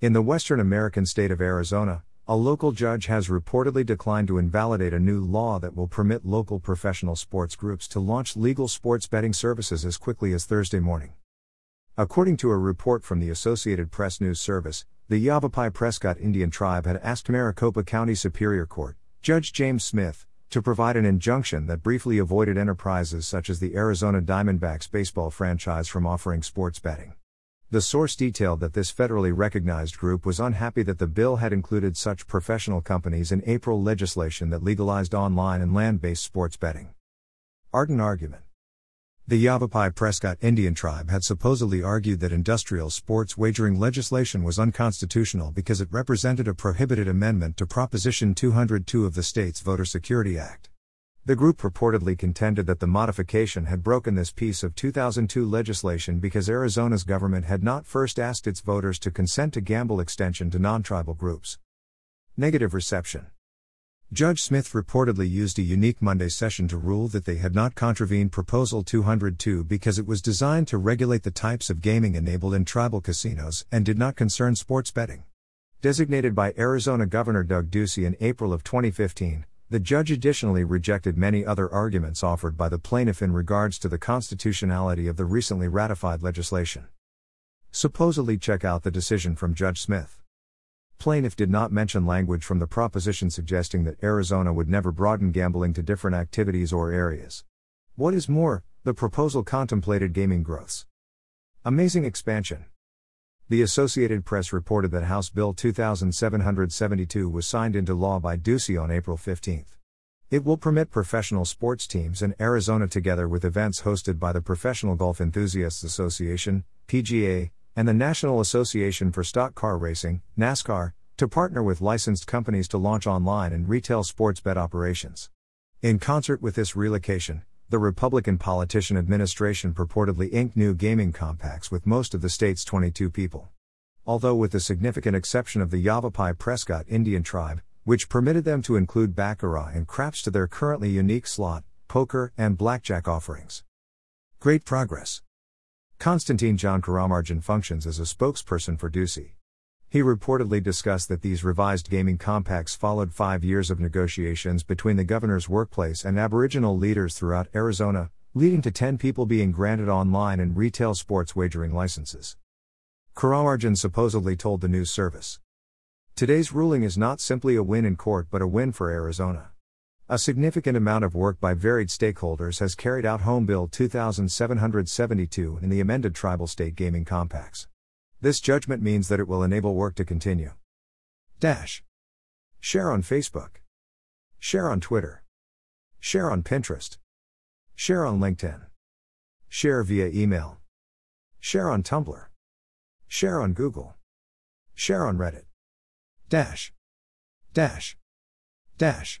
In the Western American state of Arizona, a local judge has reportedly declined to invalidate a new law that will permit local professional sports groups to launch legal sports betting services as quickly as Thursday morning. According to a report from the Associated Press News Service, the Yavapai Prescott Indian Tribe had asked Maricopa County Superior Court, Judge James Smith, to provide an injunction that briefly avoided enterprises such as the Arizona Diamondbacks baseball franchise from offering sports betting. The source detailed that this federally recognized group was unhappy that the bill had included such professional companies in April legislation that legalized online and land based sports betting. Ardent argument. The Yavapai Prescott Indian Tribe had supposedly argued that industrial sports wagering legislation was unconstitutional because it represented a prohibited amendment to Proposition 202 of the state's Voter Security Act. The group purportedly contended that the modification had broken this piece of 2002 legislation because Arizona's government had not first asked its voters to consent to gamble extension to non tribal groups. Negative reception. Judge Smith reportedly used a unique Monday session to rule that they had not contravened Proposal 202 because it was designed to regulate the types of gaming enabled in tribal casinos and did not concern sports betting. Designated by Arizona Governor Doug Ducey in April of 2015, the judge additionally rejected many other arguments offered by the plaintiff in regards to the constitutionality of the recently ratified legislation. Supposedly, check out the decision from Judge Smith. Plaintiff did not mention language from the proposition suggesting that Arizona would never broaden gambling to different activities or areas. What is more, the proposal contemplated gaming growths. Amazing expansion. The Associated Press reported that House Bill 2772 was signed into law by Ducey on April 15. It will permit professional sports teams in Arizona together with events hosted by the Professional Golf Enthusiasts Association, PGA, and the National Association for Stock Car Racing, NASCAR, to partner with licensed companies to launch online and retail sports bet operations. In concert with this relocation, the Republican politician administration purportedly inked new gaming compacts with most of the state's 22 people. Although, with the significant exception of the Yavapai Prescott Indian tribe, which permitted them to include baccarat and craps to their currently unique slot, poker, and blackjack offerings. Great progress. Constantine John Karamargin functions as a spokesperson for Ducey. He reportedly discussed that these revised gaming compacts followed five years of negotiations between the governor's workplace and Aboriginal leaders throughout Arizona, leading to 10 people being granted online and retail sports wagering licenses. Karamargin supposedly told the news service. Today's ruling is not simply a win in court but a win for Arizona. A significant amount of work by varied stakeholders has carried out Home Bill 2772 in the amended tribal state gaming compacts. This judgment means that it will enable work to continue. Dash. Share on Facebook. Share on Twitter. Share on Pinterest. Share on LinkedIn. Share via email. Share on Tumblr. Share on Google. Share on Reddit. Dash. Dash. Dash.